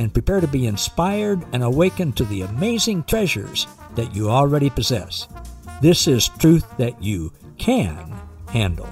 and prepare to be inspired and awakened to the amazing treasures that you already possess. This is truth that you can handle.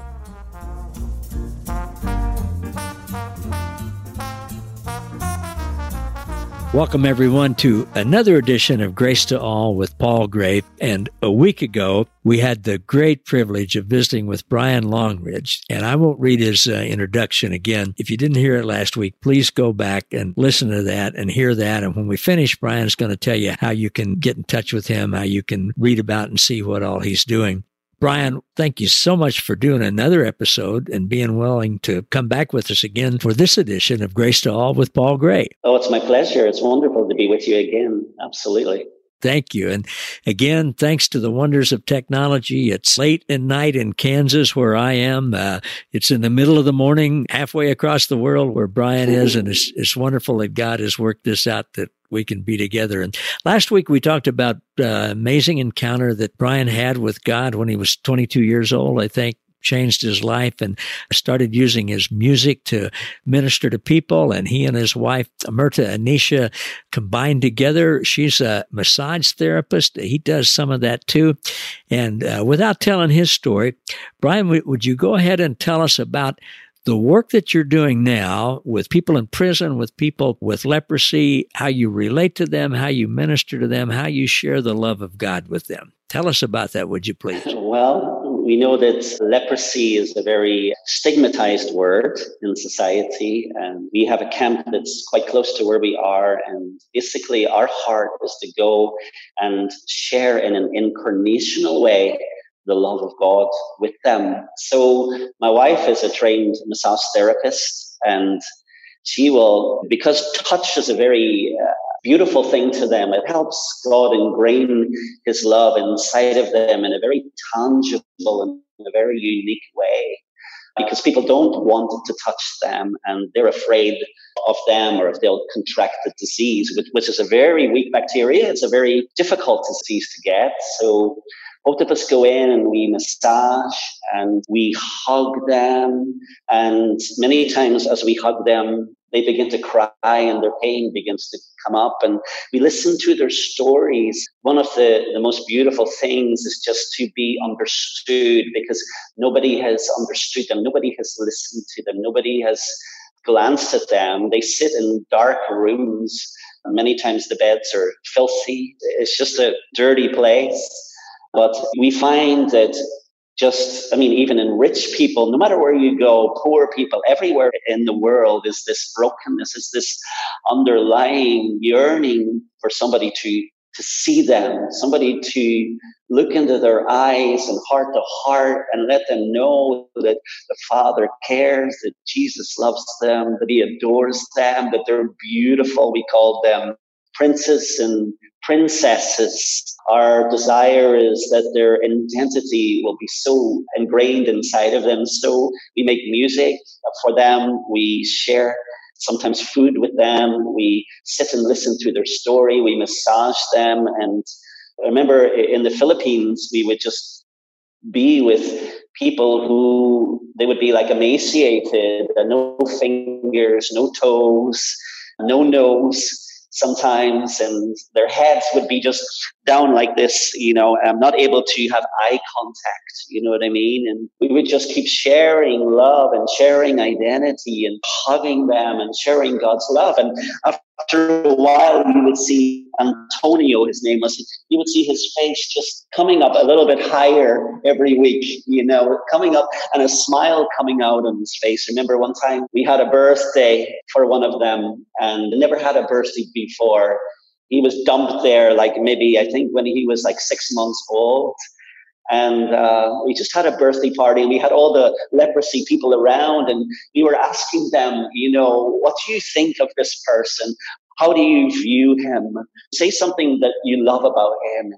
Welcome, everyone, to another edition of Grace to All with Paul Gray. And a week ago, we had the great privilege of visiting with Brian Longridge. And I won't read his uh, introduction again. If you didn't hear it last week, please go back and listen to that and hear that. And when we finish, Brian's going to tell you how you can get in touch with him, how you can read about and see what all he's doing. Brian, thank you so much for doing another episode and being willing to come back with us again for this edition of Grace to All with Paul Gray. Oh, it's my pleasure. It's wonderful to be with you again. Absolutely. Thank you. And again, thanks to the wonders of technology. It's late at night in Kansas where I am. Uh, it's in the middle of the morning, halfway across the world where Brian is. And it's, it's wonderful that God has worked this out that we can be together. And last week we talked about uh, amazing encounter that Brian had with God when he was 22 years old, I think changed his life and started using his music to minister to people. And he and his wife, Myrta Anisha, combined together. She's a massage therapist. He does some of that too. And uh, without telling his story, Brian, would you go ahead and tell us about the work that you're doing now with people in prison, with people with leprosy, how you relate to them, how you minister to them, how you share the love of God with them. Tell us about that, would you please? Well, we know that leprosy is a very stigmatized word in society, and we have a camp that's quite close to where we are. And basically, our heart is to go and share in an incarnational way the love of God with them. So my wife is a trained massage therapist and she will, because touch is a very uh, beautiful thing to them, it helps God ingrain his love inside of them in a very tangible and a very unique way. Because people don't want to touch them and they're afraid of them or if they'll contract the disease, which, which is a very weak bacteria. It's a very difficult disease to get. So both of us go in and we massage and we hug them. And many times as we hug them, they begin to cry and their pain begins to come up and we listen to their stories. One of the, the most beautiful things is just to be understood because nobody has understood them. Nobody has listened to them. Nobody has glanced at them. They sit in dark rooms. Many times the beds are filthy. It's just a dirty place. But we find that just, I mean, even in rich people, no matter where you go, poor people, everywhere in the world is this brokenness, is this underlying yearning for somebody to to see them, somebody to look into their eyes and heart to heart and let them know that the Father cares, that Jesus loves them, that He adores them, that they're beautiful. We call them princes and princesses. Our desire is that their identity will be so ingrained inside of them. So we make music for them. We share sometimes food with them. We sit and listen to their story. We massage them. And I remember in the Philippines, we would just be with people who they would be like emaciated, no fingers, no toes, no nose sometimes, and their heads would be just down like this, you know, I'm not able to have eye contact, you know what I mean? And we would just keep sharing love and sharing identity and hugging them and sharing God's love. And after a while, you would see Antonio, his name was, you would see his face just coming up a little bit higher every week, you know, coming up and a smile coming out on his face. Remember one time we had a birthday for one of them and never had a birthday before he was dumped there like maybe I think when he was like six months old. And uh, we just had a birthday party and we had all the leprosy people around and we were asking them, you know, what do you think of this person? How do you view him? Say something that you love about him.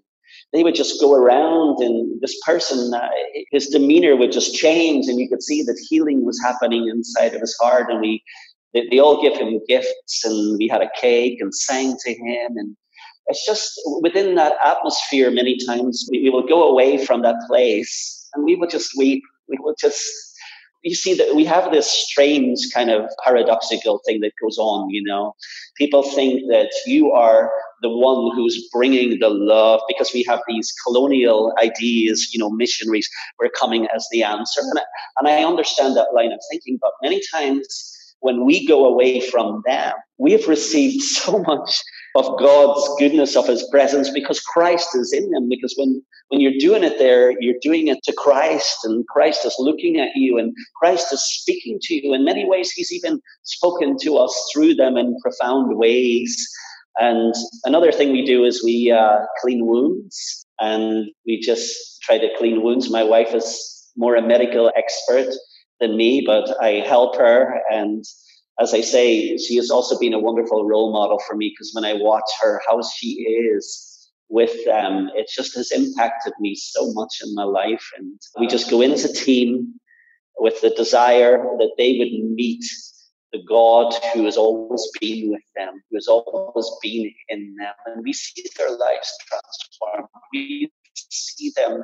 They would just go around, and this person, uh, his demeanor would just change, and you could see that healing was happening inside of his heart. And we, they, they all give him gifts, and we had a cake and sang to him, and it's just within that atmosphere. Many times we, we will go away from that place, and we will just weep. We will just you see that we have this strange kind of paradoxical thing that goes on you know people think that you are the one who's bringing the love because we have these colonial ideas you know missionaries we're coming as the answer and I, and I understand that line of thinking but many times when we go away from them we have received so much of God's goodness, of His presence, because Christ is in them. Because when, when you're doing it there, you're doing it to Christ, and Christ is looking at you, and Christ is speaking to you. In many ways, He's even spoken to us through them in profound ways. And another thing we do is we uh, clean wounds, and we just try to clean wounds. My wife is more a medical expert than me, but I help her and as I say, she has also been a wonderful role model for me because when I watch her, how she is with them, it just has impacted me so much in my life. And we just go in as a team with the desire that they would meet the God who has always been with them, who has always been in them. And we see their lives transform. We see them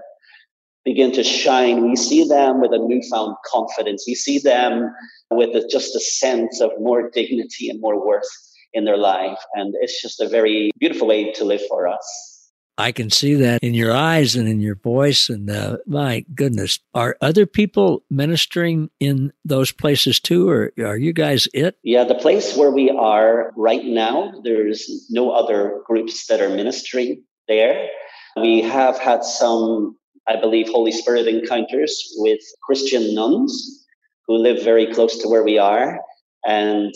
begin to shine. We see them with a newfound confidence. We see them with a, just a sense of more dignity and more worth in their life. And it's just a very beautiful way to live for us. I can see that in your eyes and in your voice. And uh, my goodness, are other people ministering in those places too, or are you guys it? Yeah, the place where we are right now, there's no other groups that are ministering there. We have had some I believe, Holy Spirit encounters with Christian nuns who live very close to where we are. And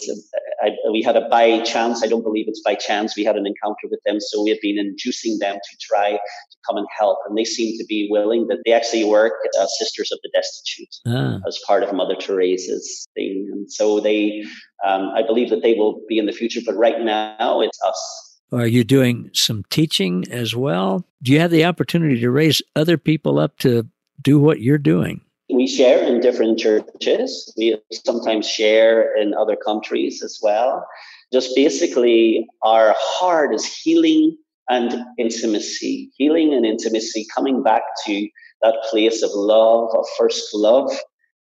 I, we had a by chance, I don't believe it's by chance, we had an encounter with them. So we have been inducing them to try to come and help. And they seem to be willing that they actually work as Sisters of the Destitute ah. as part of Mother Teresa's thing. And so they, um, I believe that they will be in the future, but right now it's us are you doing some teaching as well? Do you have the opportunity to raise other people up to do what you're doing? We share in different churches. We sometimes share in other countries as well. Just basically, our heart is healing and intimacy, healing and intimacy, coming back to that place of love, of first love.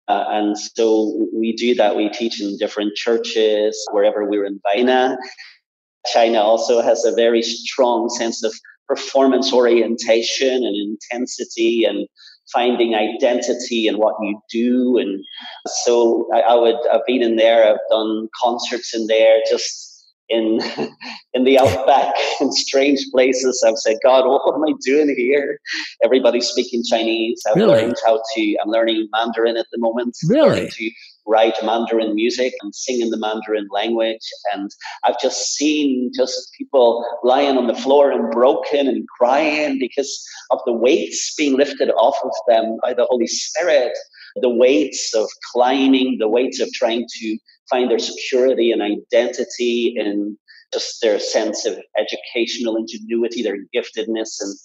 Uh, and so we do that. We teach in different churches, wherever we're in Vienna. China also has a very strong sense of performance orientation and intensity and finding identity in what you do. And so I, I would, I've been in there, I've done concerts in there, just in in the outback in strange places. I've said, God, what am I doing here? Everybody's speaking Chinese. I've really? learned how to. I'm learning Mandarin at the moment. Really? To write Mandarin music and sing in the Mandarin language. And I've just seen just people lying on the floor and broken and crying because of the weights being lifted off of them by the Holy Spirit, the weights of climbing, the weights of trying to find their security and identity in just their sense of educational ingenuity, their giftedness, and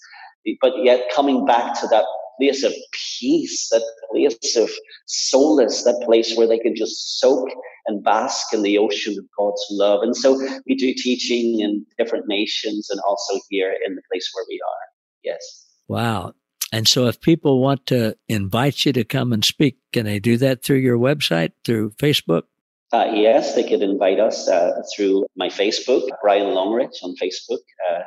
but yet coming back to that place of peace, that place of solace, that place where they can just soak and bask in the ocean of God's love. And so we do teaching in different nations and also here in the place where we are. Yes. Wow. And so if people want to invite you to come and speak, can they do that through your website, through Facebook? Uh, yes, they could invite us uh, through my Facebook, Brian Longridge on Facebook. Uh,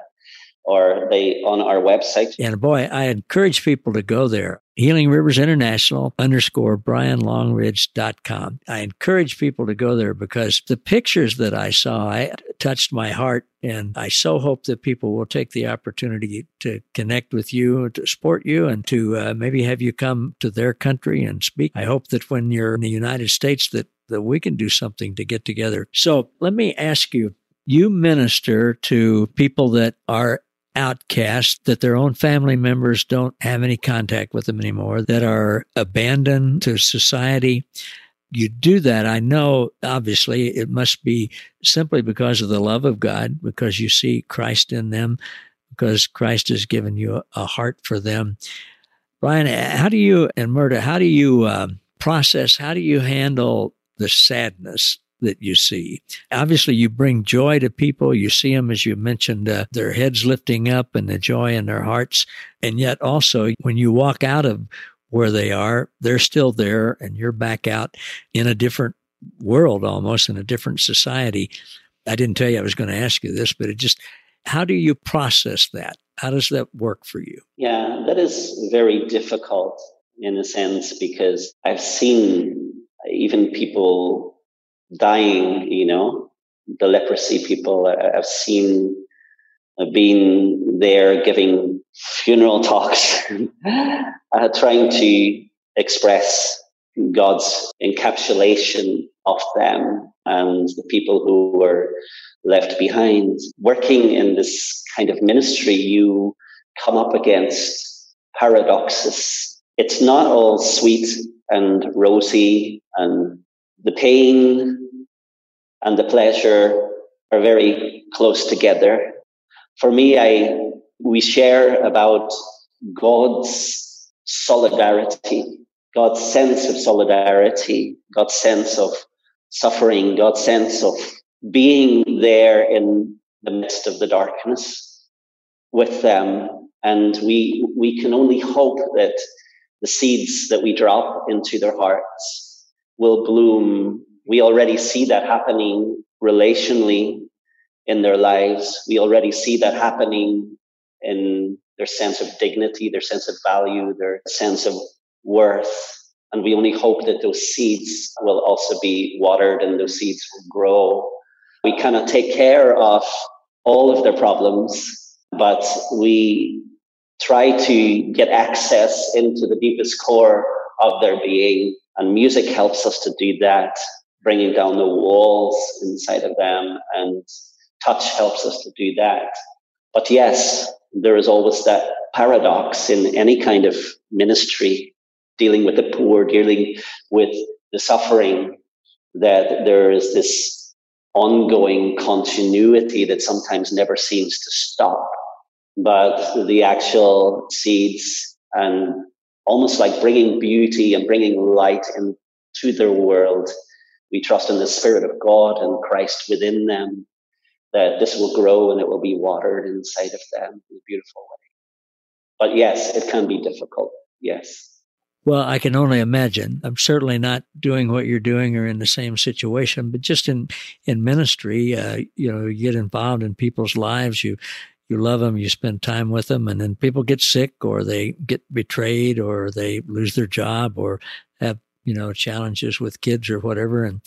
or they on our website. And boy, I encourage people to go there. Healing Rivers International underscore brianlongridge.com. I encourage people to go there because the pictures that I saw I, touched my heart. And I so hope that people will take the opportunity to connect with you, to support you, and to uh, maybe have you come to their country and speak. I hope that when you're in the United States that that we can do something to get together. So let me ask you, you minister to people that are outcast, that their own family members don't have any contact with them anymore, that are abandoned to society. you do that, I know obviously it must be simply because of the love of God, because you see Christ in them, because Christ has given you a, a heart for them. Brian, how do you, and Murda, how do you um, process, how do you handle the sadness that you see. Obviously, you bring joy to people. You see them, as you mentioned, uh, their heads lifting up and the joy in their hearts. And yet, also, when you walk out of where they are, they're still there, and you're back out in a different world almost, in a different society. I didn't tell you I was going to ask you this, but it just, how do you process that? How does that work for you? Yeah, that is very difficult in a sense because I've seen even people dying, you know, the leprosy people. I've seen, I've been there giving funeral talks, uh, trying to express God's encapsulation of them and the people who were left behind. Working in this kind of ministry, you come up against paradoxes. It's not all sweet and rosy and the pain and the pleasure are very close together. For me, I we share about God's solidarity, God's sense of solidarity, God's sense of suffering, God's sense of being there in the midst of the darkness with them. And we, we can only hope that the seeds that we drop into their hearts will bloom we already see that happening relationally in their lives. We already see that happening in their sense of dignity, their sense of value, their sense of worth. And we only hope that those seeds will also be watered and those seeds will grow. We cannot take care of all of their problems, but we try to get access into the deepest core of their being. And music helps us to do that bringing down the walls inside of them, and touch helps us to do that. But yes, there is always that paradox in any kind of ministry, dealing with the poor, dealing with the suffering, that there is this ongoing continuity that sometimes never seems to stop. But the actual seeds and almost like bringing beauty and bringing light into their world we trust in the Spirit of God and Christ within them, that this will grow and it will be watered inside of them in a beautiful way. But yes, it can be difficult. Yes. Well, I can only imagine. I'm certainly not doing what you're doing or in the same situation, but just in in ministry, uh, you know, you get involved in people's lives. You you love them, you spend time with them, and then people get sick or they get betrayed or they lose their job or you know, challenges with kids or whatever. And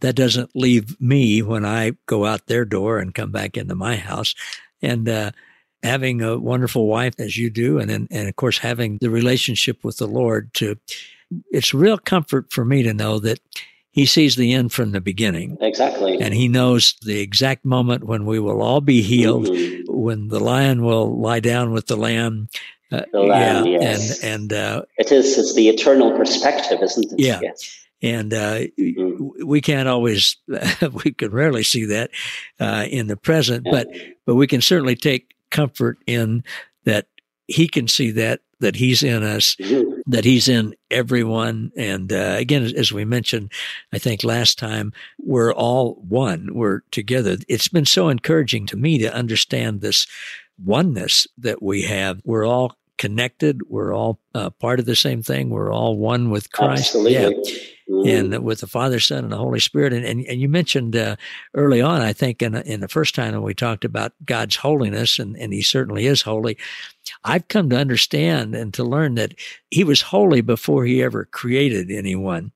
that doesn't leave me when I go out their door and come back into my house. And, uh, having a wonderful wife as you do, and, and, and of course, having the relationship with the Lord to, it's real comfort for me to know that he sees the end from the beginning. Exactly. And he knows the exact moment when we will all be healed, mm-hmm. when the lion will lie down with the lamb, uh, the land, yeah, yes. and and uh, it is it's the eternal perspective, isn't it? Yeah. Yes. And uh, mm-hmm. we can't always, we can rarely see that uh, in the present, yeah. but but we can certainly take comfort in that He can see that that He's in us, mm-hmm. that He's in everyone. And uh, again, as we mentioned, I think last time, we're all one. We're together. It's been so encouraging to me to understand this oneness that we have. We're all connected. We're all uh, part of the same thing. We're all one with Christ. Absolutely. Yeah. Mm-hmm. And with the Father, Son, and the Holy Spirit. And, and, and you mentioned uh, early on, I think, in, in the first time when we talked about God's holiness, and, and He certainly is holy, I've come to understand and to learn that He was holy before He ever created anyone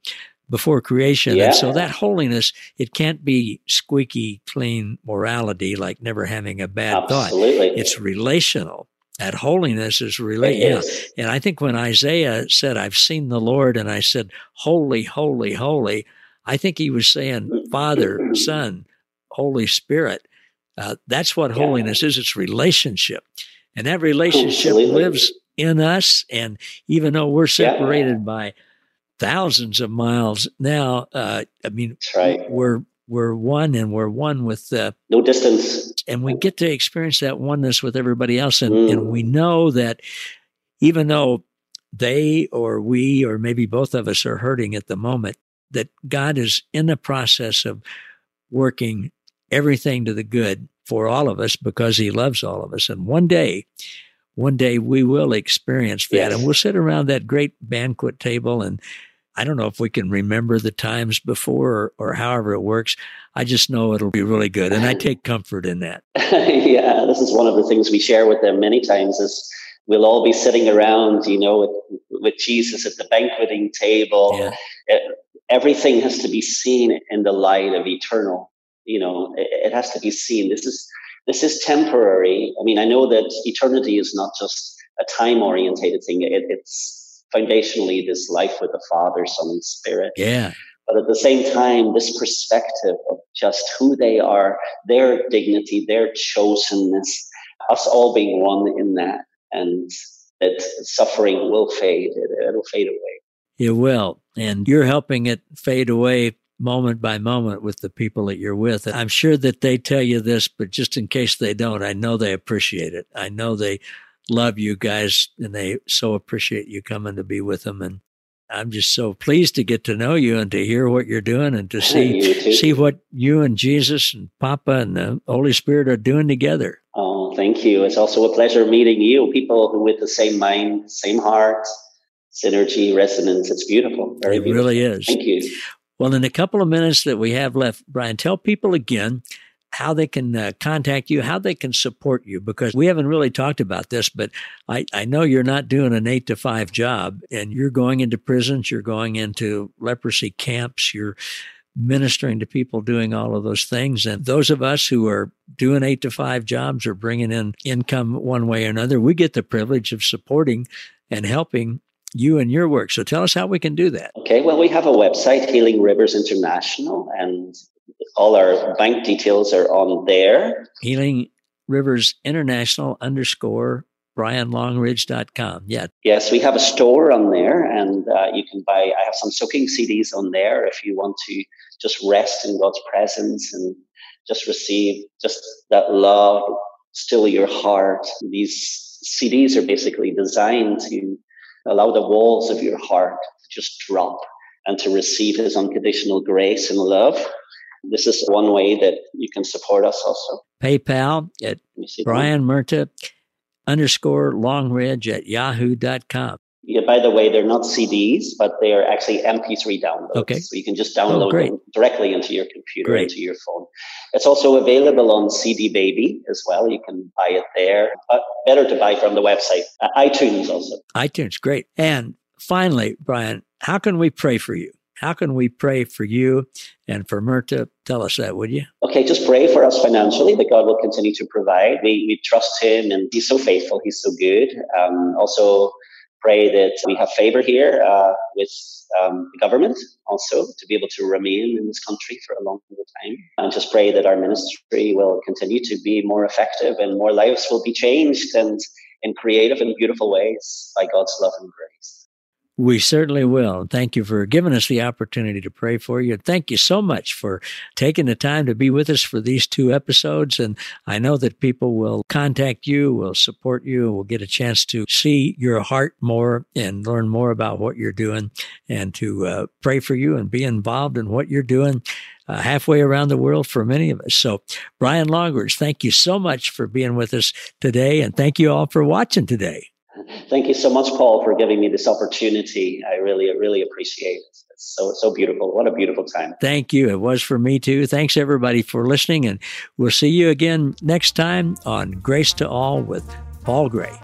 before creation. Yeah. And so that holiness, it can't be squeaky clean morality, like never having a bad Absolutely. thought. It's relational. That holiness is really, yeah. And I think when Isaiah said, I've seen the Lord, and I said, Holy, holy, holy, I think he was saying, Father, Son, Holy Spirit. Uh, that's what yeah. holiness is. It's relationship. And that relationship Absolutely. lives in us. And even though we're separated yeah. by thousands of miles now. Uh, I mean, right. we're we're one and we're one with uh, no distance and we get to experience that oneness with everybody else and, mm. and we know that even though they or we or maybe both of us are hurting at the moment that god is in the process of working everything to the good for all of us because he loves all of us and one day one day we will experience that yes. and we'll sit around that great banquet table and I don't know if we can remember the times before or, or, however it works. I just know it'll be really good. And I take comfort in that. yeah, this is one of the things we share with them many times is we'll all be sitting around, you know, with, with Jesus at the banqueting table. Yeah. It, everything has to be seen in the light of eternal. You know, it, it has to be seen. This is this is temporary. I mean, I know that eternity is not just a time orientated thing. It, it's foundationally this life with the Father, Son, and Spirit. Yeah. But at the same time, this perspective of just who they are, their dignity, their chosenness, us all being one in that, and that suffering will fade. It, it'll fade away. It will. And you're helping it fade away moment by moment with the people that you're with. And I'm sure that they tell you this, but just in case they don't, I know they appreciate it. I know they love you guys and they so appreciate you coming to be with them. And I'm just so pleased to get to know you and to hear what you're doing and to see see what you and Jesus and Papa and the Holy Spirit are doing together. Oh, thank you. It's also a pleasure meeting you, people who with the same mind, same heart, synergy, resonance. It's beautiful. Very it beautiful. really is. Thank you. Well, in a couple of minutes that we have left, Brian, tell people again how they can uh, contact you, how they can support you, because we haven't really talked about this, but I, I know you're not doing an eight to five job and you're going into prisons, you're going into leprosy camps, you're ministering to people doing all of those things. And those of us who are doing eight to five jobs or bringing in income one way or another, we get the privilege of supporting and helping you and your work. So tell us how we can do that. Okay, well, we have a website, Healing Rivers International, and all our bank details are on there. Healing Rivers International underscore brianlongridge.com. Yeah. Yes, we have a store on there and uh, you can buy, I have some soaking CDs on there if you want to just rest in God's presence and just receive just that love, still your heart. These CDs are basically designed to allow the walls of your heart to just drop and to receive his unconditional grace and love this is one way that you can support us also. PayPal at Brian Murta underscore Longridge at yahoo.com. Yeah, by the way, they're not CDs, but they are actually MP3 downloads. Okay. So you can just download oh, them directly into your computer, great. into your phone. It's also available on CD Baby as well. You can buy it there, but better to buy from the website. Uh, iTunes also. iTunes, great. And finally, Brian, how can we pray for you? How can we pray for you and for Murta? Tell us that, would you? Okay, just pray for us financially that God will continue to provide. We, we trust Him and He's so faithful, He's so good. Um, also, pray that we have favor here uh, with um, the government also to be able to remain in this country for a long time. And just pray that our ministry will continue to be more effective and more lives will be changed and in creative and beautiful ways by God's love and grace. We certainly will. Thank you for giving us the opportunity to pray for you. Thank you so much for taking the time to be with us for these two episodes. And I know that people will contact you, will support you, will get a chance to see your heart more and learn more about what you're doing and to uh, pray for you and be involved in what you're doing. Uh, halfway around the world for many of us. So, Brian Longridge, thank you so much for being with us today. And thank you all for watching today. Thank you so much, Paul, for giving me this opportunity. I really, really appreciate it. It's so, so beautiful. What a beautiful time. Thank you. It was for me too. Thanks everybody for listening. And we'll see you again next time on Grace to All with Paul Gray.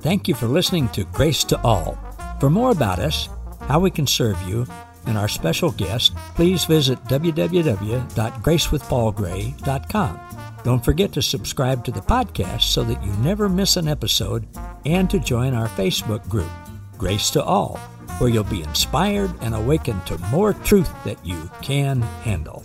Thank you for listening to Grace to All. For more about us, how we can serve you, and our special guest, please visit www.gracewithpaulgray.com. Don't forget to subscribe to the podcast so that you never miss an episode and to join our Facebook group, Grace to All, where you'll be inspired and awakened to more truth that you can handle.